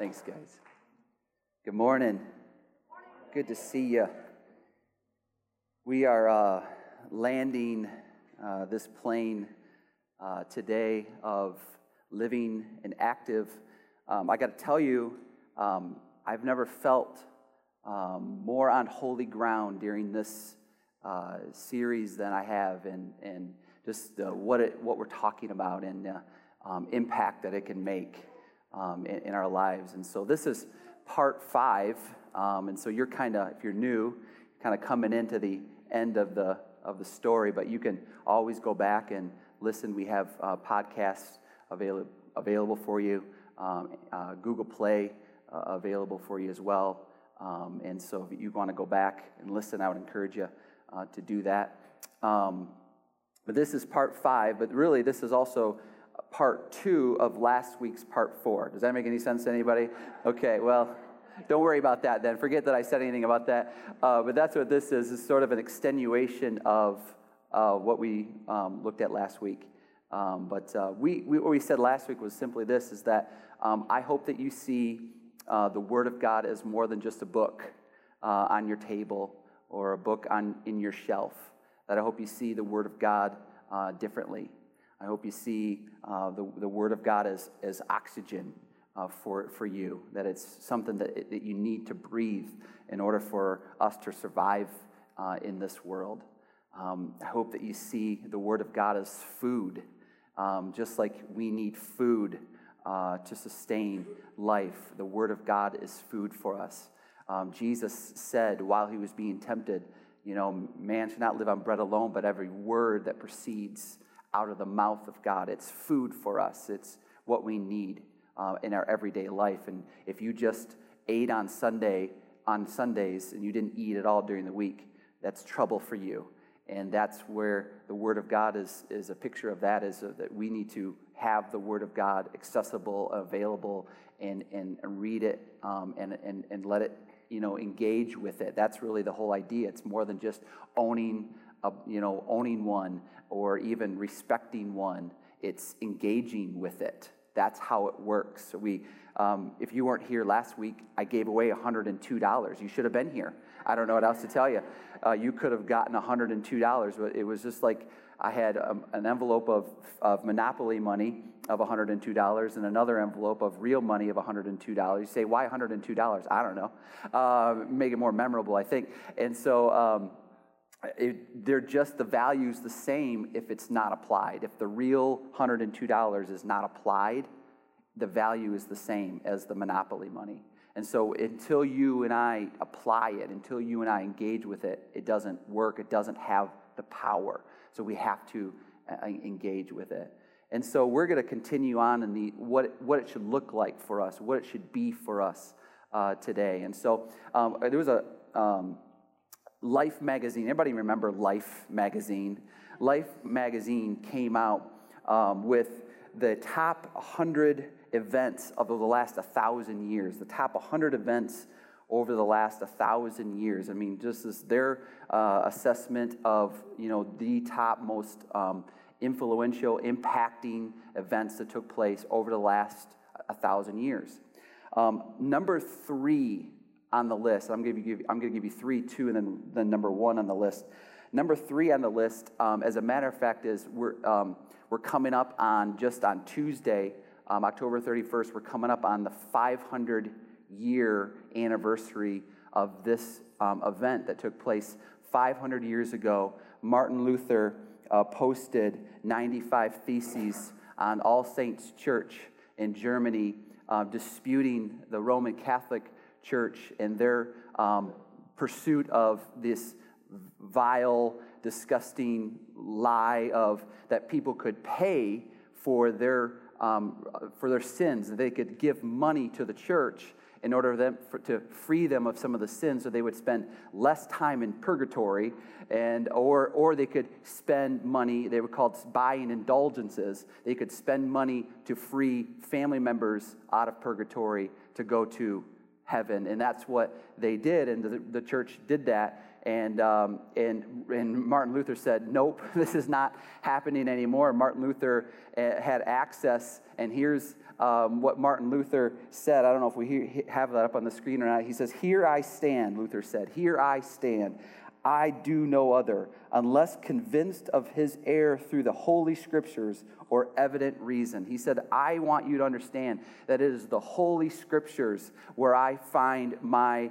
Thanks, guys. Good morning. Good to see you. We are uh, landing uh, this plane uh, today of living and active. Um, I got to tell you, um, I've never felt um, more on holy ground during this uh, series than I have, and, and just what, it, what we're talking about and uh, um, impact that it can make um, in, in, our lives. And so this is part five. Um, and so you're kind of, if you're new, kind of coming into the end of the of the story. But you can always go back and listen. We have uh, podcasts available available for you. Um, uh, Google Play uh, available for you as well. Um, and so if you want to go back and listen, I would encourage you uh, to do that. Um, but this is part five. But really, this is also part two of last week's part four. Does that make any sense to anybody? Okay, well, don't worry about that then. Forget that I said anything about that. Uh, but that's what this is, is sort of an extenuation of uh, what we um, looked at last week. Um, but uh, we, we, what we said last week was simply this, is that um, I hope that you see uh, the Word of God as more than just a book uh, on your table or a book on, in your shelf. That I hope you see the Word of God uh, differently. I hope you see uh, the, the Word of God as, as oxygen uh, for, for you, that it's something that, that you need to breathe in order for us to survive uh, in this world. Um, I hope that you see the Word of God as food, um, just like we need food uh, to sustain life. The Word of God is food for us. Um, Jesus said while he was being tempted, you know, man should not live on bread alone, but every word that proceeds out of the mouth of God. It's food for us, it's what we need uh, in our everyday life. And if you just ate on Sunday, on Sundays, and you didn't eat at all during the week, that's trouble for you. And that's where the Word of God is, is a picture of that, is that we need to have the Word of God accessible, available, and, and, read it um, and, and, and let it, you know, engage with it. That's really the whole idea. It's more than just owning you know, owning one or even respecting one. It's engaging with it. That's how it works. We, um, if you weren't here last week, I gave away $102. You should have been here. I don't know what else to tell you. Uh, you could have gotten $102, but it was just like I had um, an envelope of, of Monopoly money of $102 and another envelope of real money of $102. You say, why $102? I don't know. Uh, make it more memorable, I think. And so, um, it, they're just the values the same if it's not applied. If the real $102 is not applied, the value is the same as the monopoly money. And so until you and I apply it, until you and I engage with it, it doesn't work. It doesn't have the power. So we have to uh, engage with it. And so we're going to continue on in the what, what it should look like for us, what it should be for us uh, today. And so um, there was a um, Life magazine. Everybody remember Life magazine? Life magazine came out um, with the top 100 events of the last 1,000 years, the top 100 events over the last 1,000 years. I mean, just as their uh, assessment of, you know, the top most um, influential, impacting events that took place over the last 1,000 years. Um, number three on the list. I'm going to give, I'm going to give you three, two, and then, then number one on the list. Number three on the list, um, as a matter of fact, is we're, um, we're coming up on just on Tuesday, um, October 31st, we're coming up on the 500 year anniversary of this um, event that took place 500 years ago. Martin Luther uh, posted 95 theses on All Saints Church in Germany, uh, disputing the Roman Catholic church and their um, pursuit of this vile, disgusting lie of that people could pay for their um, for their sins. They could give money to the church in order them for, to free them of some of the sins, so they would spend less time in purgatory, and or or they could spend money. They were called buying indulgences. They could spend money to free family members out of purgatory to go to heaven. And that's what they did. And the, the church did that And, um, and, and Martin Luther said, Nope, this is not happening anymore. Martin Luther uh, had access, and here's um, what Martin Luther said. I don't know if we hear, have that up on the screen or not. He says, Here I stand, Luther said, Here I stand. I do no other, unless convinced of his error through the holy scriptures or evident reason. He said, I want you to understand that it is the holy scriptures where I find my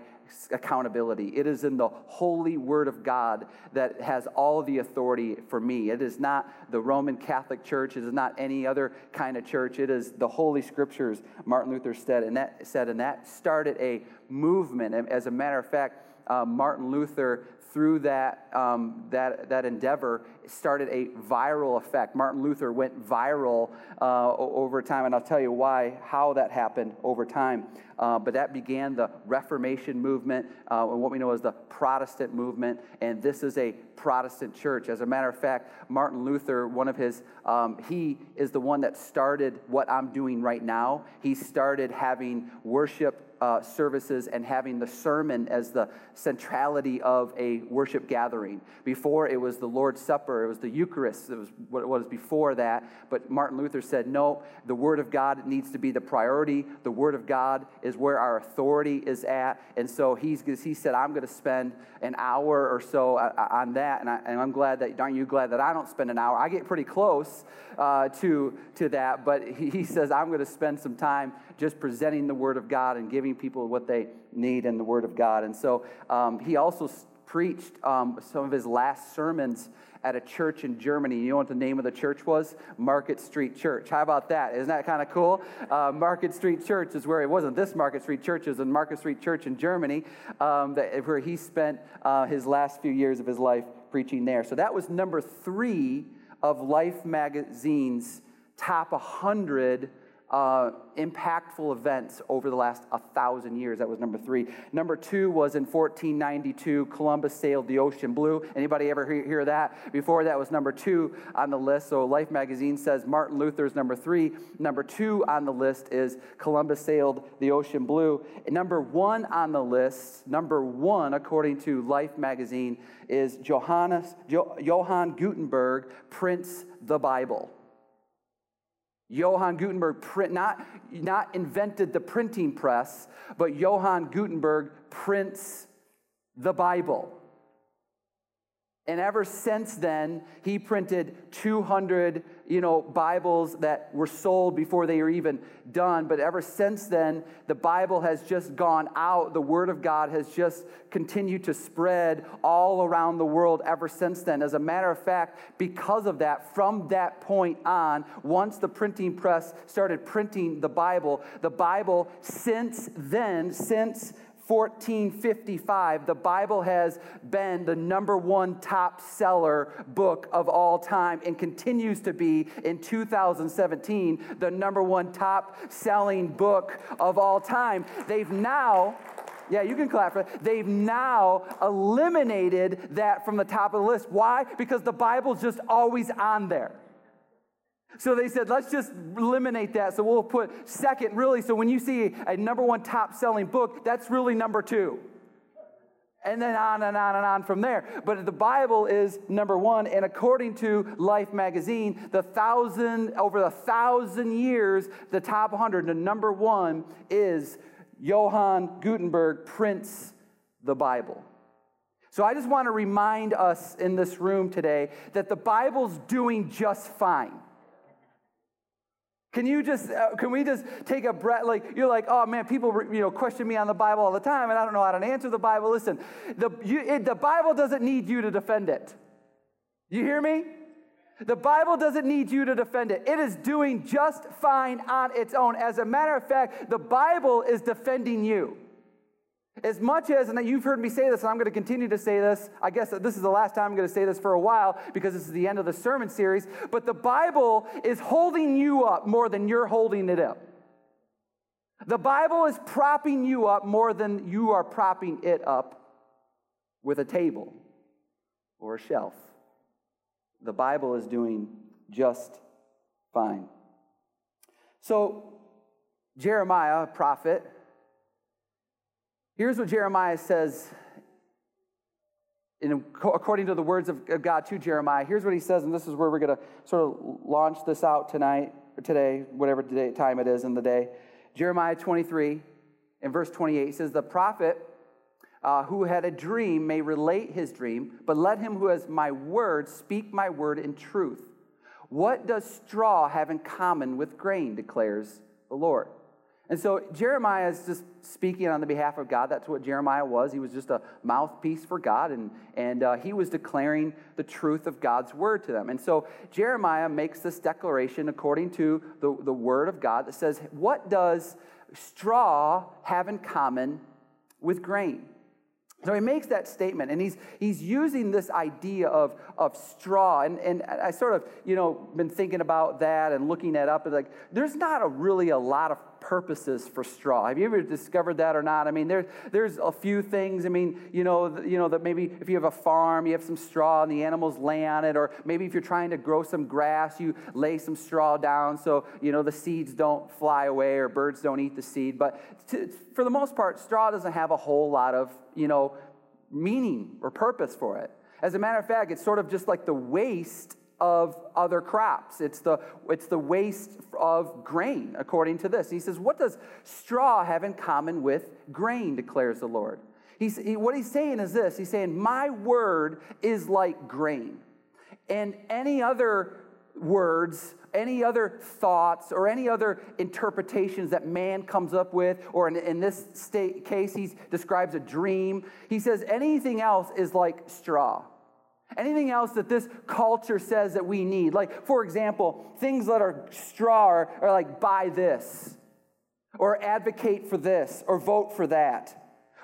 accountability. It is in the holy word of God that has all the authority for me. It is not the Roman Catholic Church, it is not any other kind of church. It is the holy scriptures, Martin Luther said, and that said, and that started a movement. As a matter of fact, uh, Martin Luther through that, um, that, that endeavor, started a viral effect. Martin Luther went viral uh, over time, and I'll tell you why, how that happened over time. Uh, but that began the Reformation movement, uh, and what we know as the Protestant movement, and this is a Protestant church. As a matter of fact, Martin Luther, one of his, um, he is the one that started what I'm doing right now. He started having worship uh, services and having the sermon as the centrality of a worship gathering. Before it was the Lord's Supper, it was the Eucharist, it was what was before that. But Martin Luther said, no, the Word of God needs to be the priority. The Word of God is where our authority is at. And so he's, he said, I'm going to spend an hour or so uh, uh, on that. And, I, am glad that, aren't you glad that I don't spend an hour? I get pretty close uh, to, to that. But he, he says, I'm going to spend some time just presenting the Word of God and giving people what they need in the Word of God. And so um, he also preached um, some of his last sermons at a church in Germany. You know what the name of the church was? Market Street Church. How about that? Isn't that kind of cool? Uh, Market Street Church is where it wasn't this Market Street Church, it was in Market Street Church in Germany, um, that, where he spent uh, his last few years of his life preaching there. So that was number three of Life Magazine's top 100 uh, impactful events over the last 1,000 years. That was number three. Number two was in 1492, Columbus sailed the ocean blue. Anybody ever hear, hear that? Before that was number two on the list. So Life magazine says Martin Luther's number three. Number two on the list is Columbus sailed the ocean blue. And number one on the list, number one, according to Life magazine, is Johannes, jo- Johann Gutenberg prints the Bible. Johann Gutenberg print, not, not invented the printing press, but Johann Gutenberg prints the Bible. And ever since then, he printed 200, you know, Bibles that were sold before they were even done. But ever since then, the Bible has just gone out. The Word of God has just continued to spread all around the world ever since then. As a matter of fact, because of that, from that point on, once the printing press started printing the Bible, the Bible since then, since 1455, the Bible has been the number one top seller book of all time and continues to be in 2017 the number one top selling book of all time. They've now yeah, you can clap for it. They've now eliminated that from the top of the list. Why? Because the Bible's just always on there. So they said, let's just eliminate that. So we'll put second, really. So when you see a number one top selling book, that's really number two. And then on and on and on from there. But the Bible is number one. And according to Life magazine, the thousand, over the thousand years, the top 100, the number one is Johann Gutenberg prints the Bible. So I just want to remind us in this room today that the Bible's doing just fine. Can you just, uh, can we just take a breath? Like, you're like, oh man, people, you know, question me on the Bible all the time and I don't know how to answer the Bible. Listen, the, you, it, the Bible doesn't need you to defend it. You hear me? The Bible doesn't need you to defend it. It is doing just fine on its own. As a matter of fact, the Bible is defending you. As much as, and you've heard me say this, and I'm going to continue to say this, I guess this is the last time I'm going to say this for a while because this is the end of the sermon series, but the Bible is holding you up more than you're holding it up. The Bible is propping you up more than you are propping it up with a table or a shelf. The Bible is doing just fine. So, Jeremiah, prophet, Here's what Jeremiah says in, according to the words of God to Jeremiah, here's what he says, and this is where we're going to sort of launch this out tonight or today, whatever time it is in the day. Jeremiah 23, in verse 28, says, The prophet uh, who had a dream may relate his dream, but let him who has my word speak my word in truth. What does straw have in common with grain, declares the Lord? And so Jeremiah is just speaking on the behalf of God. That's what Jeremiah was. He was just a mouthpiece for God, and, and uh, he was declaring the truth of God's word to them. And so Jeremiah makes this declaration according to the, the word of God that says, What does straw have in common with grain? So he makes that statement, and he's, he's using this idea of, of straw. And, and I sort of, you know, been thinking about that and looking that up. And like, there's not a really a lot of purposes for straw. Have you ever discovered that or not? I mean, there, there's a few things. I mean, you know, you know that maybe if you have a farm, you have some straw and the animals lay on it, or maybe if you're trying to grow some grass, you lay some straw down so you know the seeds don't fly away or birds don't eat the seed. But to, for the most part, straw doesn't have a whole lot of you know meaning or purpose for it. As a matter of fact, it's sort of just like the waste of other crops. It's the, it's the waste of grain, according to this. He says, What does straw have in common with grain, declares the Lord? He's, he, what he's saying is this He's saying, My word is like grain. And any other words, any other thoughts, or any other interpretations that man comes up with, or in, in this state, case, he describes a dream. He says anything else is like straw. Anything else that this culture says that we need. Like, for example, things that are straw are, are like buy this, or advocate for this, or vote for that.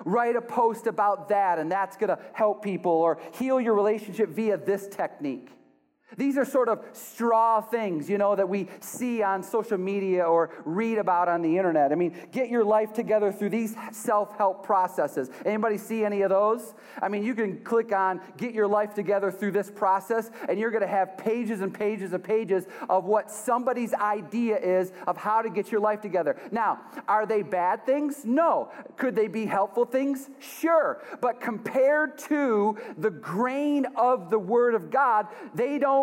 Write a post about that, and that's gonna help people, or heal your relationship via this technique. These are sort of straw things, you know, that we see on social media or read about on the internet. I mean, get your life together through these self-help processes. Anybody see any of those? I mean, you can click on get your life together through this process and you're going to have pages and pages and pages of what somebody's idea is of how to get your life together. Now, are they bad things? No. Could they be helpful things? Sure. But compared to the grain of the word of God, they don't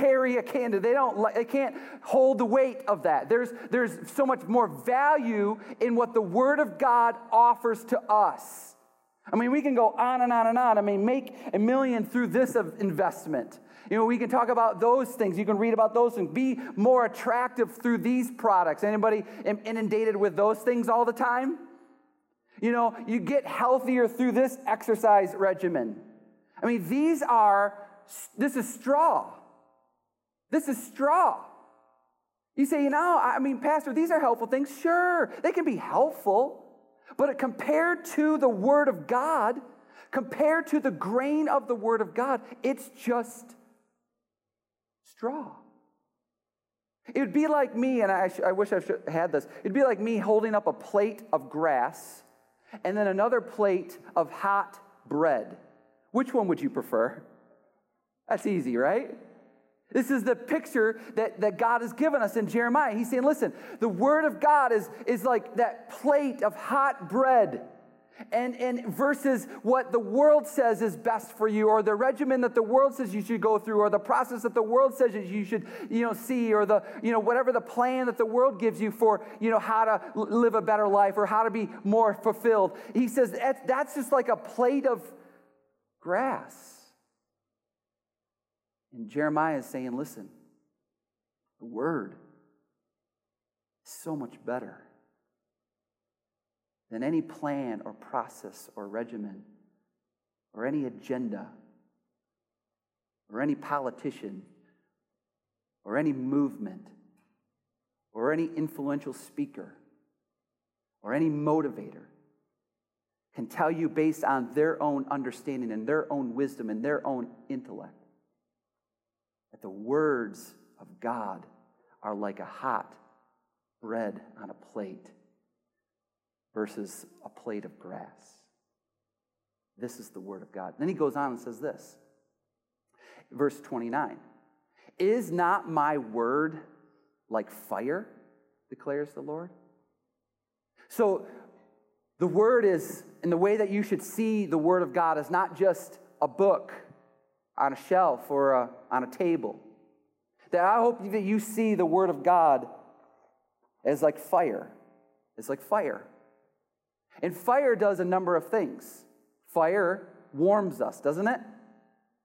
carry a candle. They don't they can't hold the weight of that. There's there's so much more value in what the word of God offers to us. I mean, we can go on and on and on. I mean, make a million through this investment. You know, we can talk about those things. You can read about those things. Be more attractive through these products. Anybody inundated with those things all the time? You know, you get healthier through this exercise regimen. I mean, these are, this is straw. This is straw. You say, you know, I mean, Pastor, these are helpful things. Sure, they can be helpful, but compared to the Word of God, compared to the grain of the Word of God, it's just straw. It would be like me, and I, I wish I had this, it'd be like me holding up a plate of grass and then another plate of hot bread. Which one would you prefer? That's easy, right? This is the picture that, that God has given us in Jeremiah. He's saying, listen, the word of God is, is like that plate of hot bread. And, and versus what the world says is best for you, or the regimen that the world says you should go through, or the process that the world says you should, you know, see, or the, you know, whatever the plan that the world gives you for, you know, how to live a better life or how to be more fulfilled. He says that's, that's just like a plate of grass. And Jeremiah is saying, listen, the word is so much better than any plan or process or regimen or any agenda or any politician or any movement or any influential speaker or any motivator can tell you based on their own understanding and their own wisdom and their own intellect that the words of God are like a hot bread on a plate versus a plate of grass. This is the word of God. Then he goes on and says this. Verse 29 Is not my word like fire, declares the Lord? So the word is, in the way that you should see the word of God, is not just a book on a shelf or a, on a table. That I hope that you see the Word of God as like fire. It's like fire. And fire does a number of things. Fire warms us, doesn't it?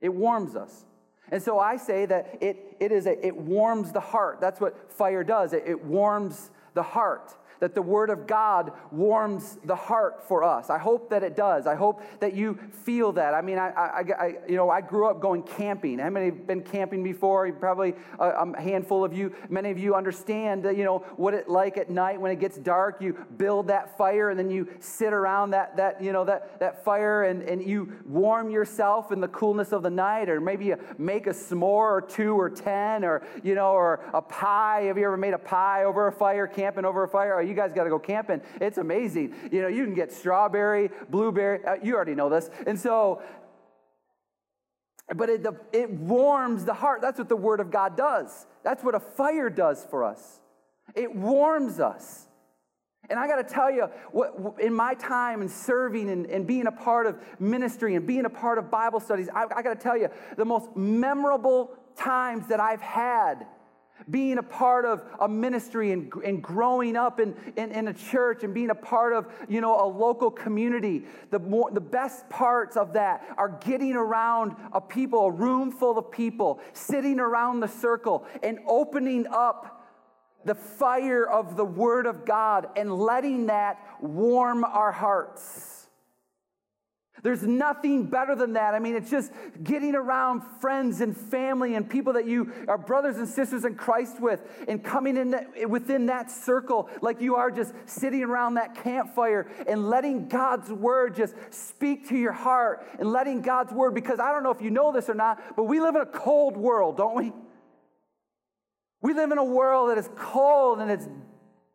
It warms us. And so I say that it, it is a, it warms the heart. That's what fire does. It, it warms the heart that the Word of God warms the heart for us. I hope that it does. I hope that you feel that. I mean, I, I, I you know, I grew up going camping. How many have been camping before? Probably a, a, handful of you. Many of you understand, that, you know, what it's like at night when it gets dark. You build that fire and then you sit around that, that you know, that, that fire and, and you warm yourself in the coolness of the night, or maybe you make a s'more or two or ten, or, you know, or a pie. Have you ever made a pie over a fire, camping over a fire? Are you you guys got to go camping. It's amazing. You know, you can get strawberry, blueberry. Uh, you already know this. And so, but it, the, it warms the heart. That's what the Word of God does. That's what a fire does for us. It warms us. And I got to tell you, what, in my time and serving and, and, being a part of ministry and being a part of Bible studies, I, I got to tell you, the most memorable times that I've had being a part of a ministry and, and growing up in, in, in, a church and being a part of you know a local community the, more, the best parts of that are getting around a people a room full of people sitting around the circle and opening up the fire of the word of god and letting that warm our hearts there's nothing better than that. I mean, it's just getting around friends and family and people that you are brothers and sisters in Christ with and coming in that, within that circle like you are just sitting around that campfire and letting God's word just speak to your heart and letting God's word, because I don't know if you know this or not, but we live in a cold world, don't we? We live in a world that is cold and it's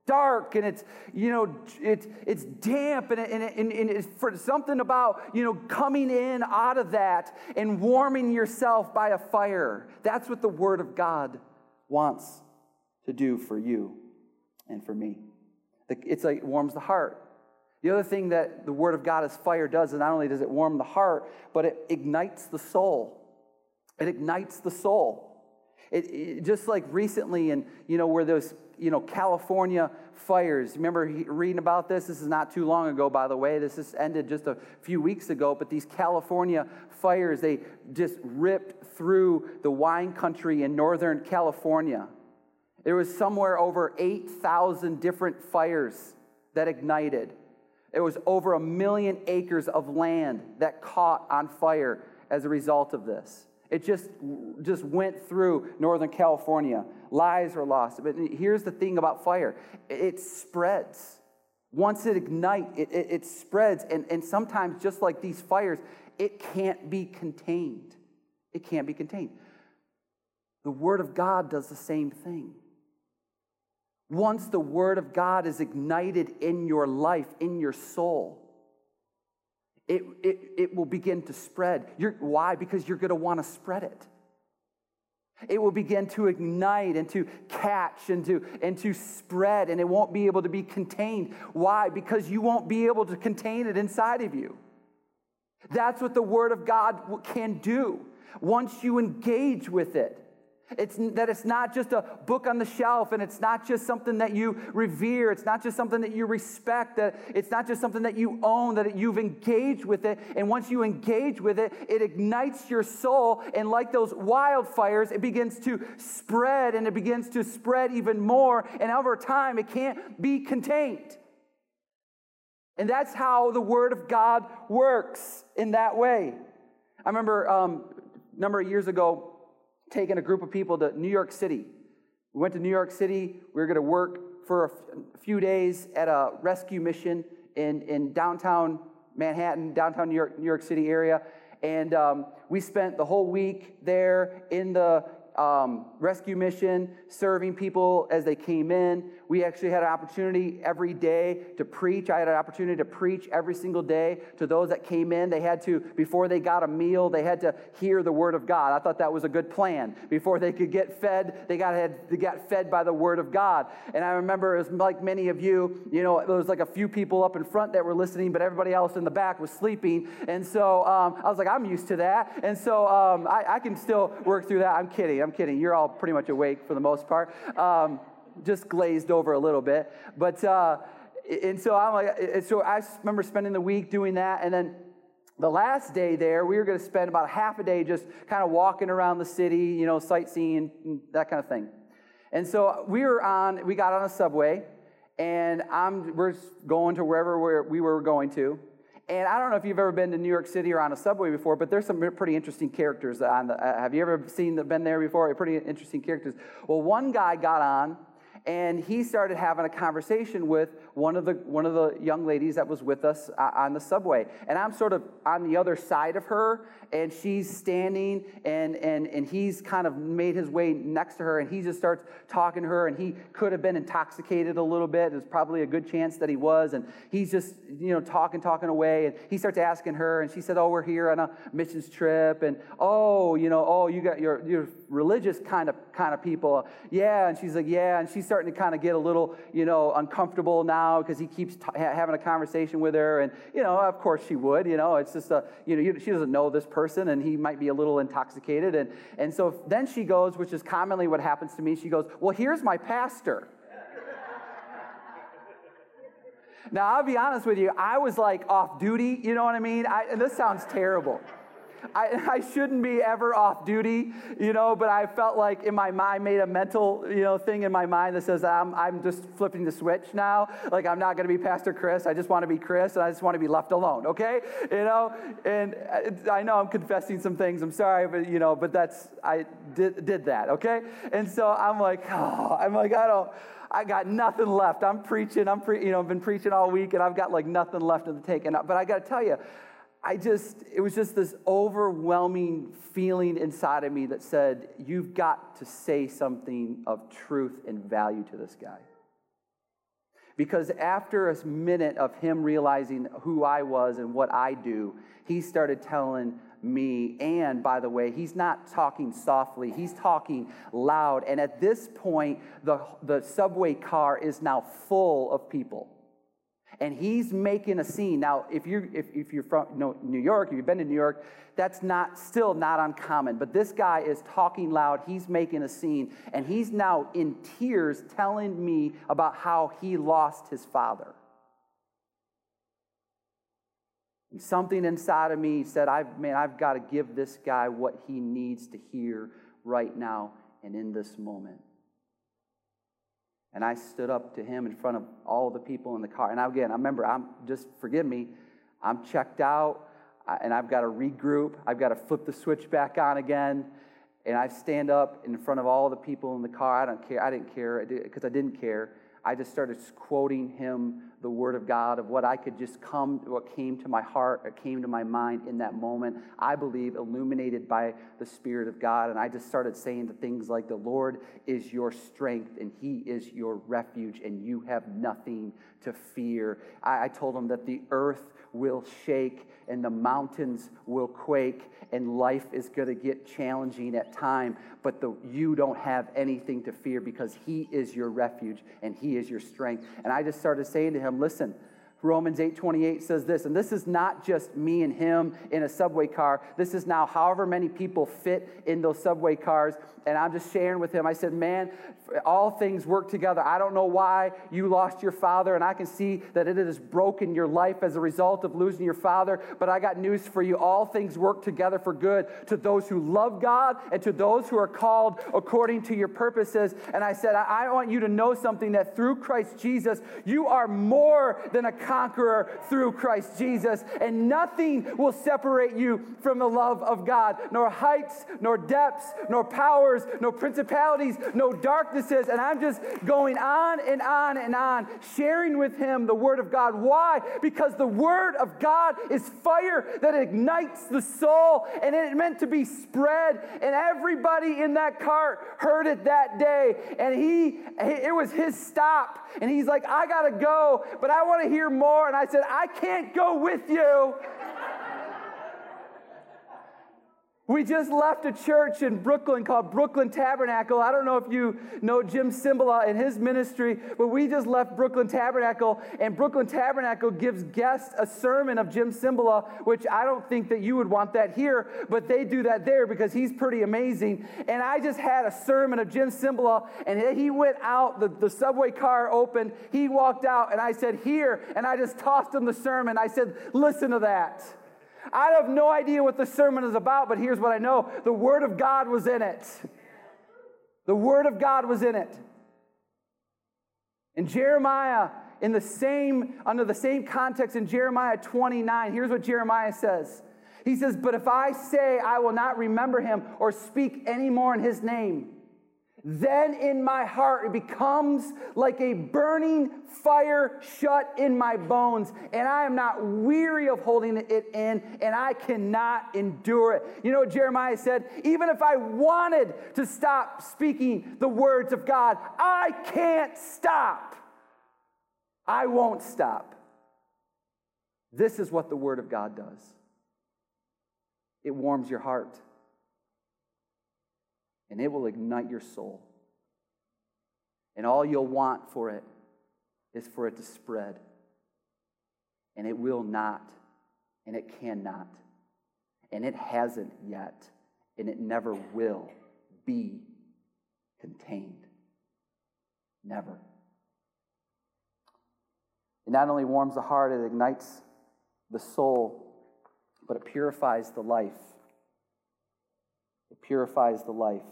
dark and it's you know it's it's damp and, and, and, and it's for something about you know coming in out of that and warming yourself by a fire. That's what the word of god wants to do for you and for me. It's like it warms the heart. The other thing that the word of god as fire does is not only does it warm the heart but it ignites the soul. It ignites the soul it, it, just like recently and you know where those you know, California fires. Remember reading about this? This is not too long ago, by the way. This has ended just a few weeks ago. But these California fires, they just ripped through the wine country in Northern California. There was somewhere over 8,000 different fires that ignited. It was over a million acres of land that caught on fire as a result of this. It just, just went through Northern California. Lives were lost. But here's the thing about fire it spreads. Once it ignites, it, it, it spreads. And, and sometimes, just like these fires, it can't be contained. It can't be contained. The Word of God does the same thing. Once the Word of God is ignited in your life, in your soul, it, it, it will begin to spread. You're, why? Because you're going to want to spread it. It will begin to ignite and to catch and to, and to spread, and it won't be able to be contained. Why? Because you won't be able to contain it inside of you. That's what the Word of God can do once you engage with it. It's that it's not just a book on the shelf and it's not just something that you revere. It's not just something that you respect. That it's not just something that you own, that you've engaged with it. And once you engage with it, it ignites your soul. And like those wildfires, it begins to spread and it begins to spread even more. And over time, it can't be contained. And that's how the Word of God works in that way. I remember um, a number of years ago, taken a group of people to New York City. We went to New York City. We were going to work for a few days at a rescue mission in, in downtown Manhattan, downtown New York, New York City area. And um, we spent the whole week there in the um, rescue mission, serving people as they came in. We actually had an opportunity every day to preach. I had an opportunity to preach every single day to those that came in. They had to, before they got a meal, they had to hear the word of God. I thought that was a good plan. Before they could get fed, they got, had, they got fed by the word of God. And I remember, was like many of you, you know, there was like a few people up in front that were listening, but everybody else in the back was sleeping. And so um, I was like, I'm used to that. And so um, I, I, can still work through that. I'm kidding. I'm kidding. You're all pretty much awake for the most part. Um, just glazed over a little bit. But, uh, and so I'm like, so I remember spending the week doing that. And then the last day there, we were going to spend about half a day just kind of walking around the city, you know, sightseeing, that kind of thing. And so we were on, we got on a subway, and I'm, we're going to wherever we're, we were going to. And I don't know if you've ever been to New York City or on a subway before, but there's some pretty interesting characters on the. Uh, have you ever seen been there before? Pretty interesting characters. Well, one guy got on, and he started having a conversation with one of the one of the young ladies that was with us uh, on the subway. And i'm sort of on the other side of her and she's standing and and and he's kind of made his way next to her and he just starts talking to her and he could have been intoxicated a little bit. There's probably a good chance that he was and he's just you know talking talking away and he starts asking her and she said oh we're here on a missions trip and oh you know oh you got your your religious kind of kind of people. Yeah and she's like yeah and she's starting to kind of get a little you know uncomfortable now because he keeps t- having a conversation with her. And you know of course she would you know it's just a you know she doesn't know this person and he might be a little intoxicated. And and so then she goes which is commonly what happens to me she goes well here's my pastor. Now i'll be honest with you i was like off duty you know what i mean? I, and this sounds terrible I, I shouldn't be ever off duty, you know, but I felt like in my mind, I made a mental, you know, thing in my mind that says I'm, I'm just flipping the switch now. Like I'm not going to be Pastor Chris. I just want to be Chris and I just want to be left alone, okay? You know, and uh, I know I'm confessing some things. I'm sorry, but, you know, but that's, I did, did that, okay? And so I'm like, oh, I'm like, I don't, I got nothing left. I'm preaching. I'm pre- you know, I've been preaching all week, and I've got like nothing left the tank. And but I got to tell you, I just, it was just this overwhelming feeling inside of me that said, You've got to say something of truth and value to this guy. Because after a minute of him realizing who I was and what I do, he started telling me. And by the way, he's not talking softly, he's talking loud. And at this point, the, the subway car is now full of people and he's making a scene. Now, if you're, if, if you're from New York, if you've been to New York, that's not still not uncommon. But this guy is talking loud, he's making a scene, and he's now in tears telling me about how he lost his father. And something inside of me said, I've, man, I've got to give this guy what he needs to hear right now and in this moment. And I stood up to him in front of all the people in the car. And again, I remember, I'm just forgive me, I'm checked out, and I've got to regroup. I've got to flip the switch back on again. And I stand up in front of all the people in the car. I don't care. I didn't care because I didn't care. I just started quoting him the word of God, of what I could just come, what came to my heart, came to my mind in that moment. I believe illuminated by the Spirit of God. And I just started saying the things like, The Lord is your strength, and He is your refuge, and you have nothing to fear. I, I told him that the earth will shake and the mountains will quake and life is going to get challenging at time but the, you don't have anything to fear because he is your refuge and he is your strength. And i just started saying to him listen Romans 8:28 says this, and this is not just me and him in a subway car. This is now however many people fit in those subway cars. And I'm just sharing with him. I said, Man, all things work together. I don't know why you lost your father, and I can see that it has broken your life as a result of losing your father. But I got news for you. All things work together for good to those who love God and to those who are called according to your purposes. And I said, I, I want you to know something that through Christ Jesus, you are more than a conqueror through Christ Jesus. And nothing will separate you from the love of God, nor heights, nor depths, nor powers, nor principalities, no darknesses. And I'm just going on and on and on, sharing with him the Word of God. Why? Because the Word of God is fire that ignites the soul, and it meant to be spread. And everybody in that cart heard it that day. And he, it was his stop. And he's like, I got to go, but I want to hear more. And I said, I can't go with you. We just left a church in Brooklyn called Brooklyn Tabernacle. I don't know if you know Jim Cymbala and his ministry, but we just left Brooklyn Tabernacle, and Brooklyn Tabernacle gives guests a sermon of Jim Cymbala, which I don't think that you would want that here, but they do that there because he's pretty amazing. And I just had a sermon of Jim Cymbala, and he went out, the, the subway car opened, he walked out, and I said, Here, and I just tossed him the sermon. I said, Listen to that. I have no idea what the sermon is about, but here's what I know the Word of God was in it. The Word of God was in it. And Jeremiah, in the same, under the same context in Jeremiah 29, here's what Jeremiah says. He says, But if I say I will not remember him or speak any more in his name, then in my heart it becomes like a burning fire shut in my bones, and I am not weary of holding it in, and I cannot endure it. You know what Jeremiah said? Even if I wanted to stop speaking the words of God, I can't stop. I won't stop. This is what the Word of God does it warms your heart and it will ignite your soul. And all you'll want for it is for it to spread. And it will not, and it cannot, and it hasn't yet, and it never will be contained. Never. It not only warms the heart, it ignites the soul, but it purifies the life. It purifies the life.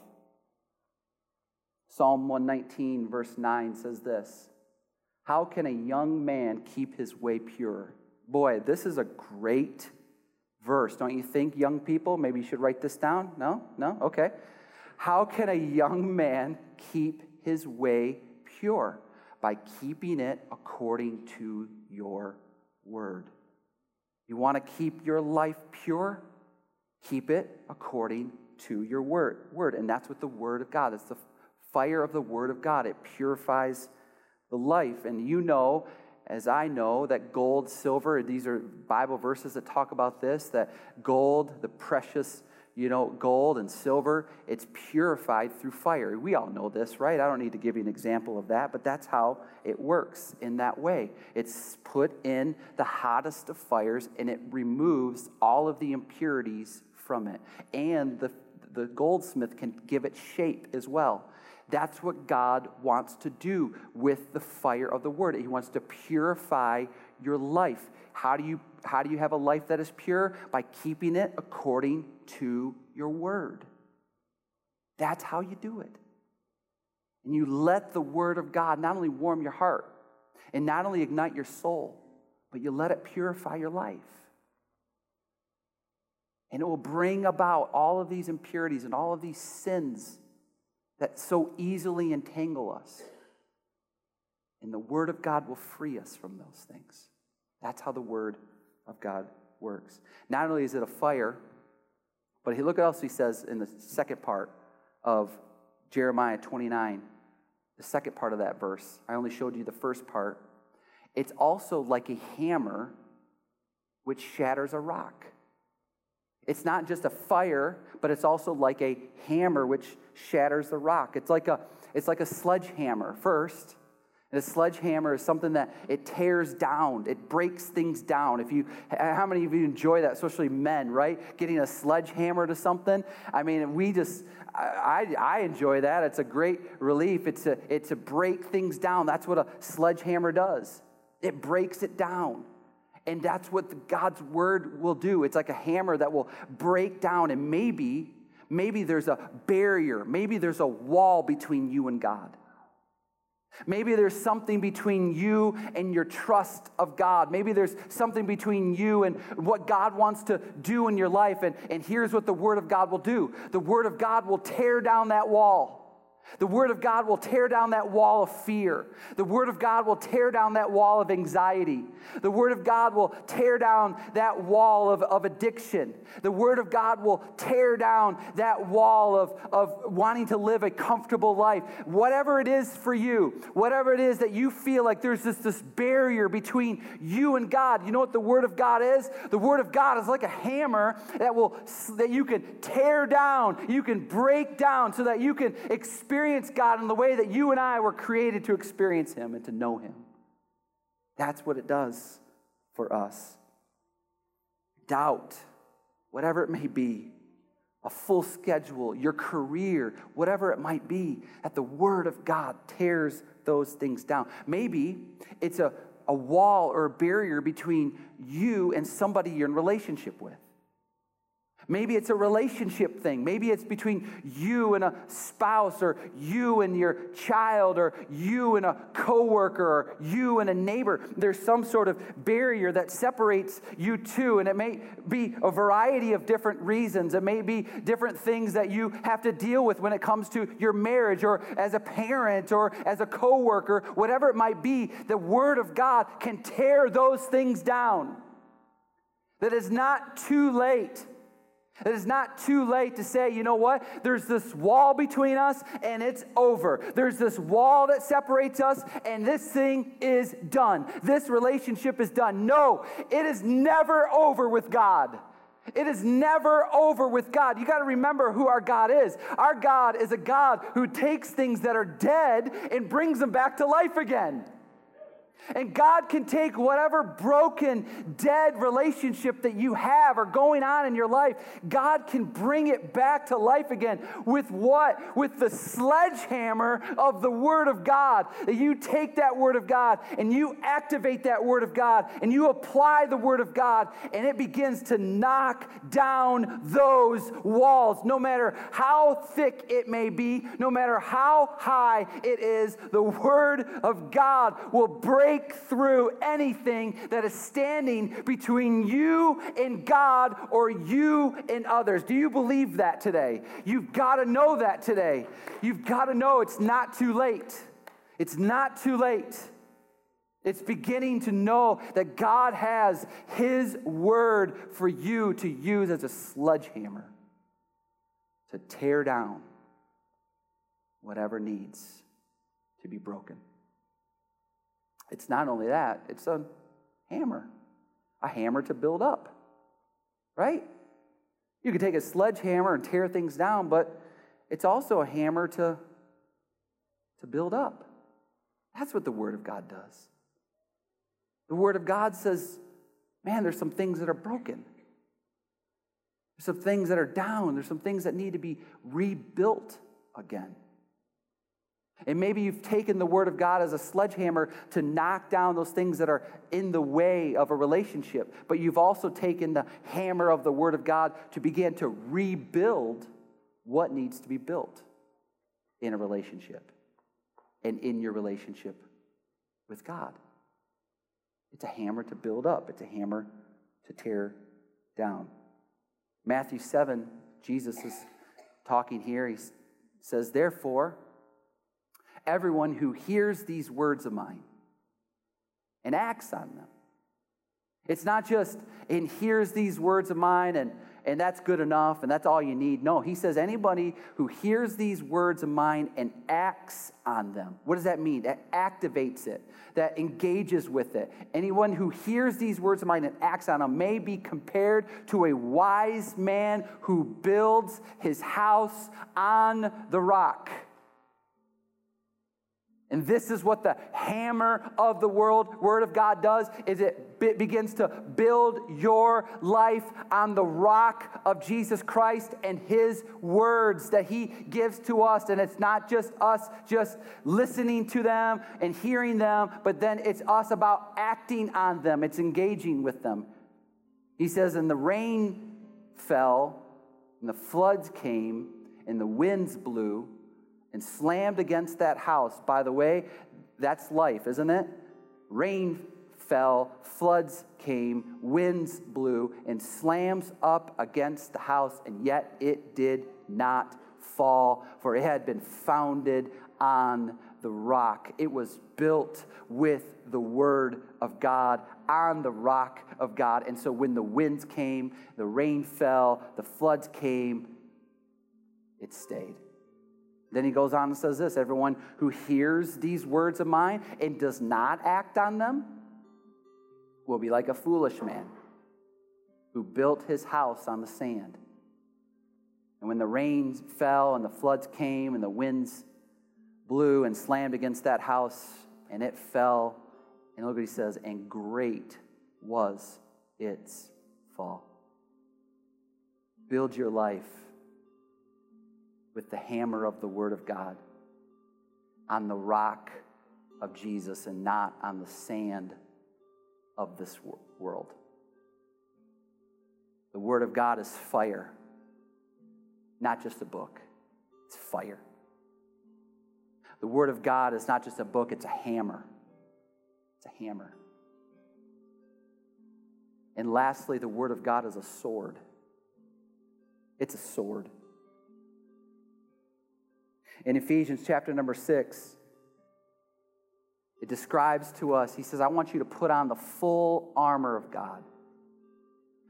Psalm 119, verse 9 says this How can a young man keep his way pure? Boy, this is a great verse. Don't you think, young people? Maybe you should write this down? No? No? Okay. How can a young man keep his way pure? By keeping it according to your word. You want to keep your life pure? Keep it according to your word. Word, and that's what the word of God. It's the fire of the Word of God. It purifies the life. And you know, as I know, that gold, silver, these are Bible verses that talk about this, that gold, the precious, you know, gold and silver, it's purified through fire. We all know this, right? I don't need to give you an example of that, but that's how it works in that way. It's put in the hottest of fires and it removes all of the impurities from it. And the, the goldsmith can give it shape as well. That's what God wants to do with the fire of the word. He wants to purify your life. How do you how do you have a life that is pure? By keeping it according to your word. That's how you do it. And you let the word of God not only warm your heart and not only ignite your soul, but you let it purify your life. And it will bring about all of these impurities and all of these sins that so easily entangle us. And the Word of God will free us from those things. That's how the Word of God works. Not only is it a fire, but He look what else he says in the second part of Jeremiah 29, the second part of that verse. I only showed you the first part. It's also like a hammer which shatters a rock. It's not just a fire, but it's also like a hammer which shatters the rock. It's like a, it's like a sledgehammer first. And a sledgehammer is something that it tears down, it breaks things down. If you, how many of you enjoy that, especially men, right? Getting a sledgehammer to something. I mean, we just, I, I enjoy that. It's a great relief. It's a, it's to break things down. That's what a sledgehammer does. It breaks it down. And that's what God's word will do. It's like a hammer that will break down, and maybe, maybe there's a barrier, maybe there's a wall between you and God. Maybe there's something between you and your trust of God. Maybe there's something between you and what God wants to do in your life. And, and here's what the Word of God will do the Word of God will tear down that wall. The Word of God will tear down that wall of fear. The Word of God will tear down that wall of anxiety. The Word of God will tear down that wall of, of addiction. The Word of God will tear down that wall of, of wanting to live a comfortable life. Whatever it is for you, whatever it is that you feel like there's this, this barrier between you and God, you know what the Word of God is? The Word of God is like a hammer that, will, that you can tear down, you can break down so that you can experience experience God in the way that you and I were created to experience Him and to know Him. That's what it does for us. Doubt, whatever it may be, a full schedule, your career, whatever it might be, that the Word of God tears those things down. Maybe it's a, a wall or a barrier between you and somebody you're in relationship with. Maybe it's a relationship thing. Maybe it's between you and a spouse, or you and your child, or you and a coworker, or you and a neighbor. There's some sort of barrier that separates you two, and it may be a variety of different reasons. It may be different things that you have to deal with when it comes to your marriage, or as a parent, or as a coworker, whatever it might be. The Word of God can tear those things down. That is not too late it is not too late to say, you know what? There's this wall between us and it's over. There's this wall that separates us and this thing is done. This relationship is done. No, it is never over with God. It is never over with God. You got to remember who our God is. Our God is a God who takes things that are dead and brings them back to life again. And God can take whatever broken, dead relationship that you have or going on in your life, God can bring it back to life again. With what? With the sledgehammer of the Word of God. That you take that Word of God and you activate that Word of God and you apply the Word of God and it begins to knock down those walls. No matter how thick it may be, no matter how high it is, the Word of God will break break through anything that is standing between you and God or you and others. Do you believe that today? You've got to know that today. You've got to know it's not too late. It's not too late. It's beginning to know that God has His word for you to use as a sledgehammer to tear down whatever needs to be broken. It's not only that, it's a hammer, a hammer to build up, right? You can take a sledgehammer and tear things down, but it's also a hammer to, to build up. That's what the Word of God does. The Word of God says, man, there's some things that are broken. There's some things that are down. There's some things that need to be rebuilt again. And maybe you've taken the Word of God as a sledgehammer to knock down those things that are in the way of a relationship. But you've also taken the hammer of the Word of God to begin to rebuild what needs to be built in a relationship and in your relationship with God. It's a hammer to build up, it's a hammer to tear down. Matthew 7, Jesus is talking here. He says, Therefore, everyone who hears these words of mine and acts on them. It's not just and hears these words of mine and, and that's good enough and that's all you need. No, he says anybody who hears these words of mine and acts on them. What does that mean? That activates it, that engages with it. Anyone who hears these words of mine and acts on them may be compared to a wise man who builds his house on the rock. And this is what the hammer of the world word of God does is it begins to build your life on the rock of Jesus Christ and his words that he gives to us and it's not just us just listening to them and hearing them but then it's us about acting on them it's engaging with them. He says and the rain fell and the floods came and the winds blew and slammed against that house. By the way, That's life, isn't it? Rain fell, floods came, winds blew, and slams up against the house, and yet it did not fall, for it had been founded on the rock. It was built with the word of God on the rock of God. And so when the winds came, the rain fell, the floods came, it stayed. Then he goes on and says this Everyone who hears these words of mine and does not act on them will be like a foolish man who built his house on the sand. And when the rains fell and the floods came and the winds blew and slammed against that house and it fell, and look what he says, and great was its fall. Build your life with the hammer of the Word of God on the rock of Jesus and not on the sand of this world. The Word of God is fire, not just a book, it's fire. The Word of God is not just a book, it's a hammer. It's a hammer. And lastly, the Word of God is a sword. It's a sword. In Ephesians chapter number six, it describes to us, he says, I want you to put on the full armor of God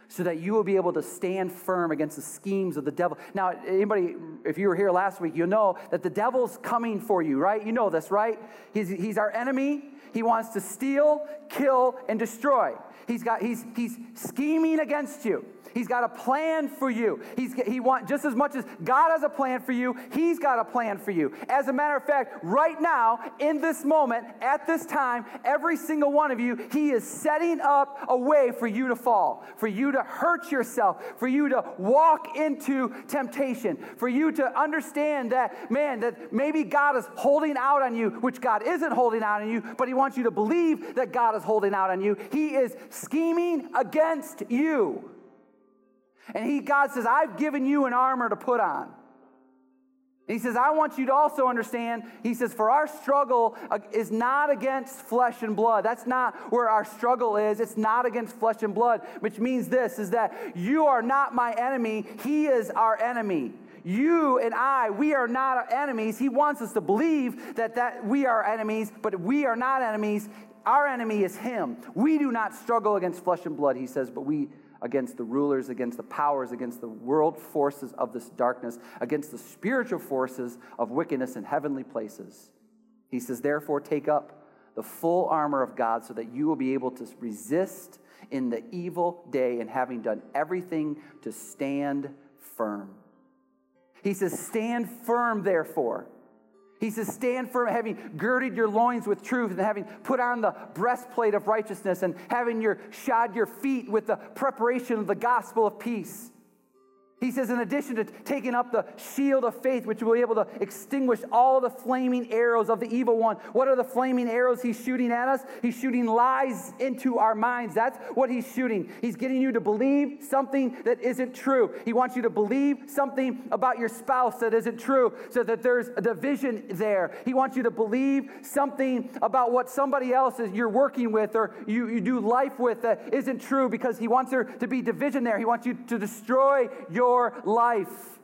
so that you will be able to stand firm against the schemes of the devil. Now, anybody, if you were here last week, you'll know that the devil's coming for you, right? You know this, right? He's, he's our enemy. He wants to steal, kill, and destroy. He's got he's he's scheming against you. He's got a plan for you. He's, he want, just as much as God has a plan for you, He's got a plan for you. As a matter of fact, right now, in this moment, at this time, every single one of you, He is setting up a way for you to fall, for you to hurt yourself, for you to walk into temptation, for you to understand that, man, that maybe God is holding out on you, which God isn't holding out on you, but He wants you to believe that God is holding out on you. He is scheming against you. And he, God says, I've given you an armor to put on. And he says, I want you to also understand, he says, for our struggle is not against flesh and blood. That's not where our struggle is. It's not against flesh and blood, which means this is that you are not my enemy. He is our enemy. You and I, we are not enemies. He wants us to believe that, that we are enemies, but we are not enemies. Our enemy is him. We do not struggle against flesh and blood, he says, but we against the rulers, against the powers, against the world forces of this darkness, against the spiritual forces of wickedness in heavenly places. He says, Therefore, take up the full armor of God so that you will be able to resist in the evil day and having done everything to stand firm. He says, Stand firm, therefore. He says, Stand firm, having girded your loins with truth, and having put on the breastplate of righteousness, and having your shod your feet with the preparation of the gospel of peace. He says, in addition to taking up the shield of faith, which will be able to extinguish all the flaming arrows of the evil one. What are the flaming arrows he's shooting at us? He's shooting lies into our minds. That's what he's shooting. He's getting you to believe something that isn't true. He wants you to believe something about your spouse that isn't true, so that there's a division there. He wants you to believe something about what somebody else is you're working with or you, you do life with that isn't true because he wants there to be division there. He wants you to destroy your your life.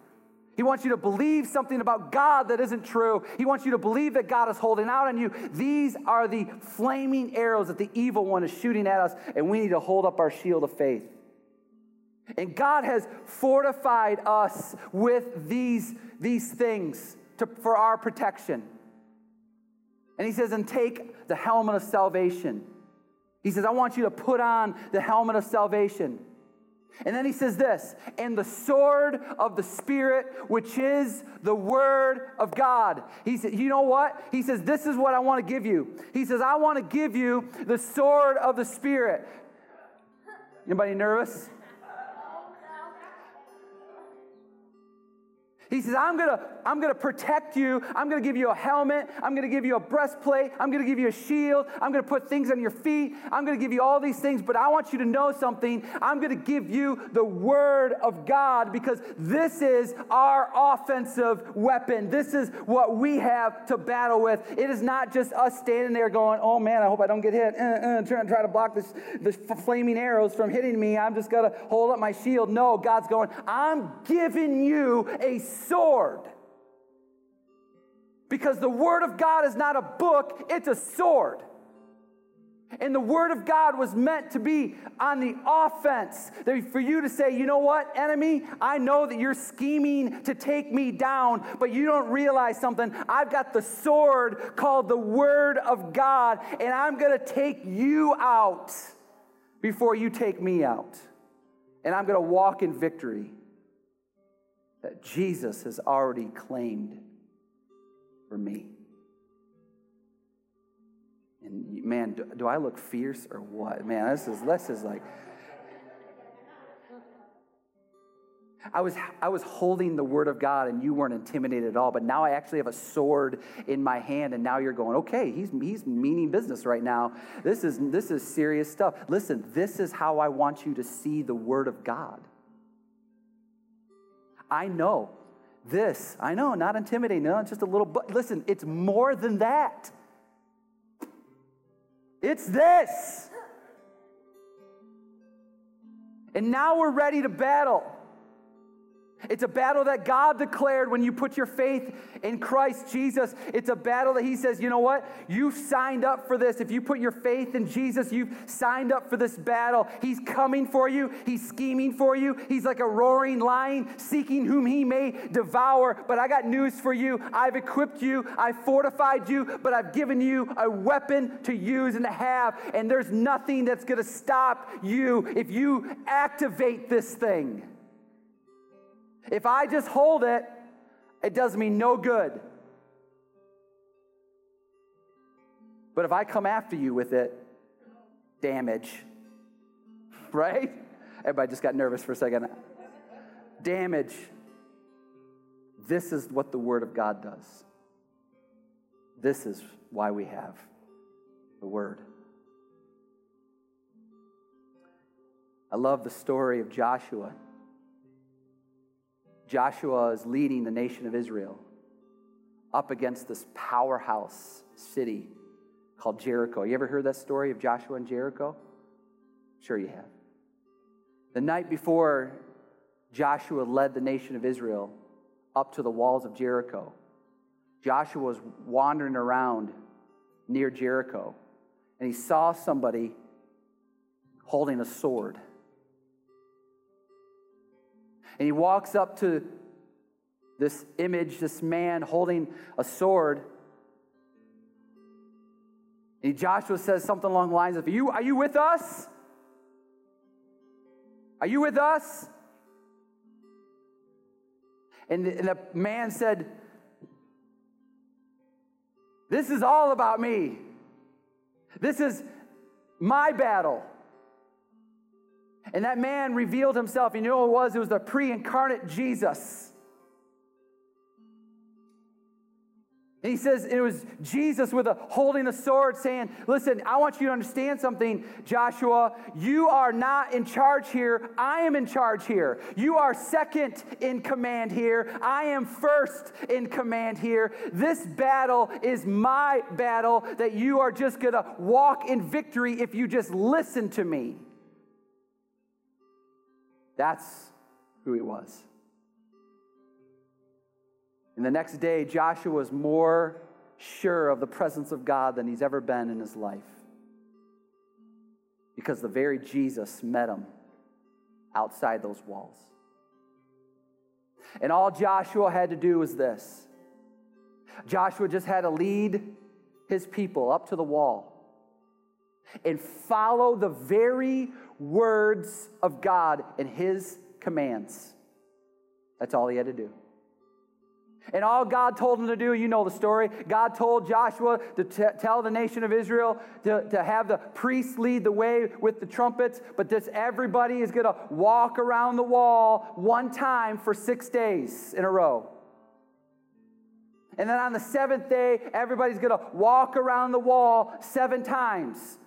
He wants you to believe something about God that isn't true. He wants you to believe that God is holding out on you. These are the flaming arrows that the evil one is shooting at us, and we need to hold up our shield of faith. And God has fortified us with these, these things to, for our protection. And He says, and take the helmet of salvation. He says, I want you to put on the helmet of salvation. And then he says this, and the sword of the Spirit, which is the word of God. He said, you know what? He says, this is what I want to give you. He says, I want to give you the sword of the Spirit. Anybody nervous? He says, I'm gonna, I'm gonna protect you. I'm gonna give you a helmet. I'm gonna give you a breastplate. I'm gonna give you a shield. I'm gonna put things on your feet. I'm gonna give you all these things, but I want you to know something. I'm gonna give you the word of God because this is our offensive weapon. This is what we have to battle with. It is not just us standing there going, oh man, I hope I don't get hit. Uh, uh, trying to try to block this, this flaming arrows from hitting me. I'm just gonna hold up my shield. No, God's going, I'm giving you a sword. Because the Word of God is not a book, it's a sword. And the Word of God was meant to be on the offense. For you to say, you know what, enemy, I know that you're scheming to take me down, but you don't realize something. I've got the sword called the Word of God, and I'm going to take you out before you take me out. And I'm going to walk in victory that Jesus has already claimed for me. And man, do, do I look fierce or what? Man, this is this is like I was, I was holding the word of God and you weren't intimidated at all, but now I actually have a sword in my hand, and now you're going, okay, he's, he's meaning business right now. This is, this is serious stuff. Listen, this is how I want you to see the word of God. I know this. I know, not intimidating. No, it's just a little, but listen, it's more than that. It's this. And now we're ready to battle. It's a battle that God declared when you put your faith in Christ Jesus. It's a battle that He says, you know what? You've signed up for this. If you put your faith in Jesus, you've signed up for this battle. He's coming for you, He's scheming for you. He's like a roaring lion seeking whom He may devour. But I got news for you. I've equipped you, I've fortified you, but I've given you a weapon to use and to have. And there's nothing that's going to stop you if you activate this thing. If I just hold it, it does me no good. But if I come after you with it, damage. Right? Everybody just got nervous for a second. Damage. This is what the Word of God does. This is why we have the Word. I love the story of Joshua. Joshua is leading the nation of Israel up against this powerhouse city called Jericho. You ever heard that story of Joshua and Jericho? Sure, you have. The night before Joshua led the nation of Israel up to the walls of Jericho, Joshua was wandering around near Jericho and he saw somebody holding a sword. And he walks up to this image, this man holding a sword. And Joshua says something along the lines of, Are you, are you with us? Are you with us? And the, and the man said, This is all about me. This is my battle. And that man revealed himself. You know who it was? It was the pre incarnate Jesus. And he says it was Jesus with a holding a sword saying, Listen, I want you to understand something, Joshua. You are not in charge here. I am in charge here. You are second in command here. I am first in command here. This battle is my battle that you are just going to walk in victory if you just listen to me. That's who he was. And the next day, Joshua was more sure of the presence of God than he's ever been in his life. Because the very Jesus met him outside those walls. And all Joshua had to do was this Joshua just had to lead his people up to the wall and follow the very words of God and his commands. That's all he had to do. And all God told him to do, you know the story. God told Joshua to t- tell the nation of Israel to, to have the priests lead the way with the trumpets, but this everybody is going to walk around the wall one time for six days in a row. And then on the seventh day, everybody's going to walk around the wall seven times.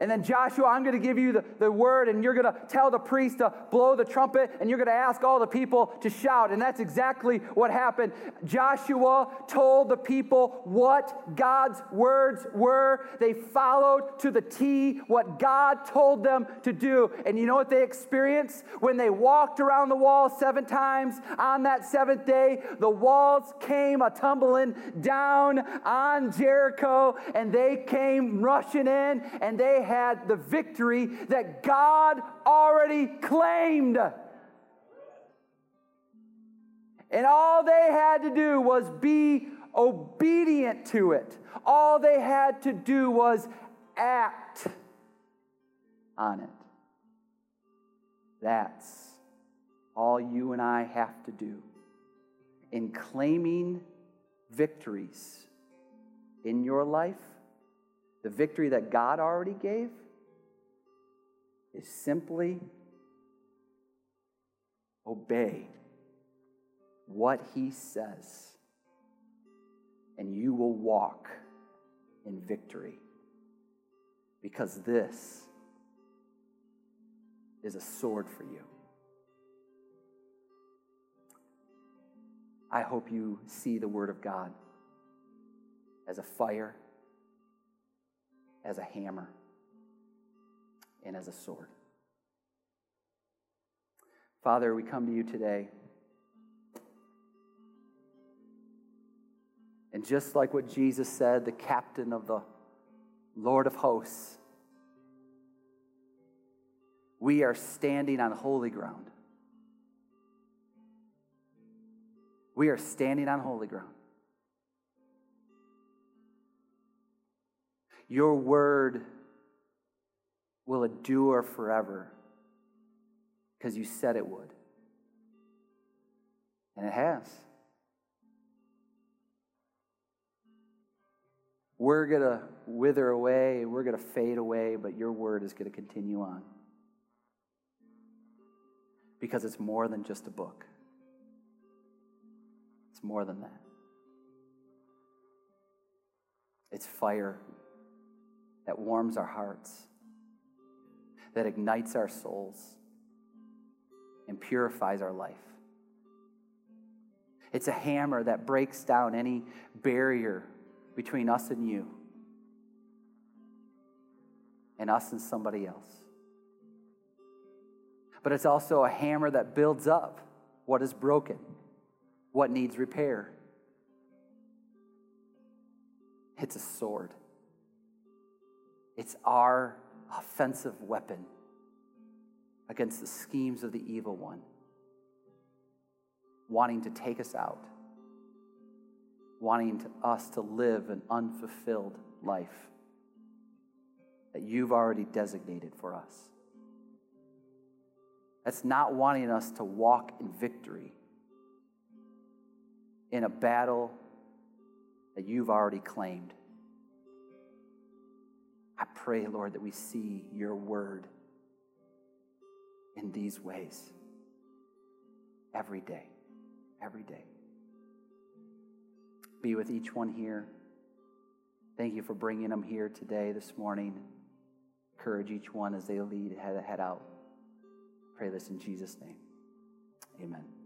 And then, Joshua, I'm going to give you the, the word, and you're going to tell the priest to blow the trumpet, and you're going to ask all the people to shout. And that's exactly what happened. Joshua told the people what God's words were. They followed to the T what God told them to do. And you know what they experienced? When they walked around the wall seven times on that seventh day, the walls came a tumbling down on Jericho, and they came rushing in, and they had the victory that God already claimed. And all they had to do was be obedient to it. All they had to do was act on it. That's all you and I have to do in claiming victories in your life the victory that God already gave is simply obey what He says, and you will walk in victory. Because this is a sword for you. I hope you see the Word of God as a fire as a hammer and as a sword. Father, we come to you today. And just like what Jesus said, the captain of the Lord of hosts, we are standing on holy ground. We are standing on holy ground. Your word will endure forever because you said it would. And it has. We're going to wither away, we're going to fade away, but your word is going to continue on. Because it's more than just a book, it's more than that. It's fire that warms our hearts, that ignites our souls, and purifies our life. It's a hammer that breaks down any barrier between us and you, and us and somebody else. But it's also a hammer that builds up what is broken, what needs repair. It's a sword. It's our offensive weapon against the schemes of the evil one, wanting to take us out, wanting to, us to live an unfulfilled life that you've already designated for us. That's not wanting us to walk in victory in a battle that you've already claimed. I pray, Lord, that we see your word in these ways every day. Every day. Be with each one here. Thank you for bringing them here today, this morning. Encourage each one as they lead, head, out. Pray this in Jesus' name. Amen.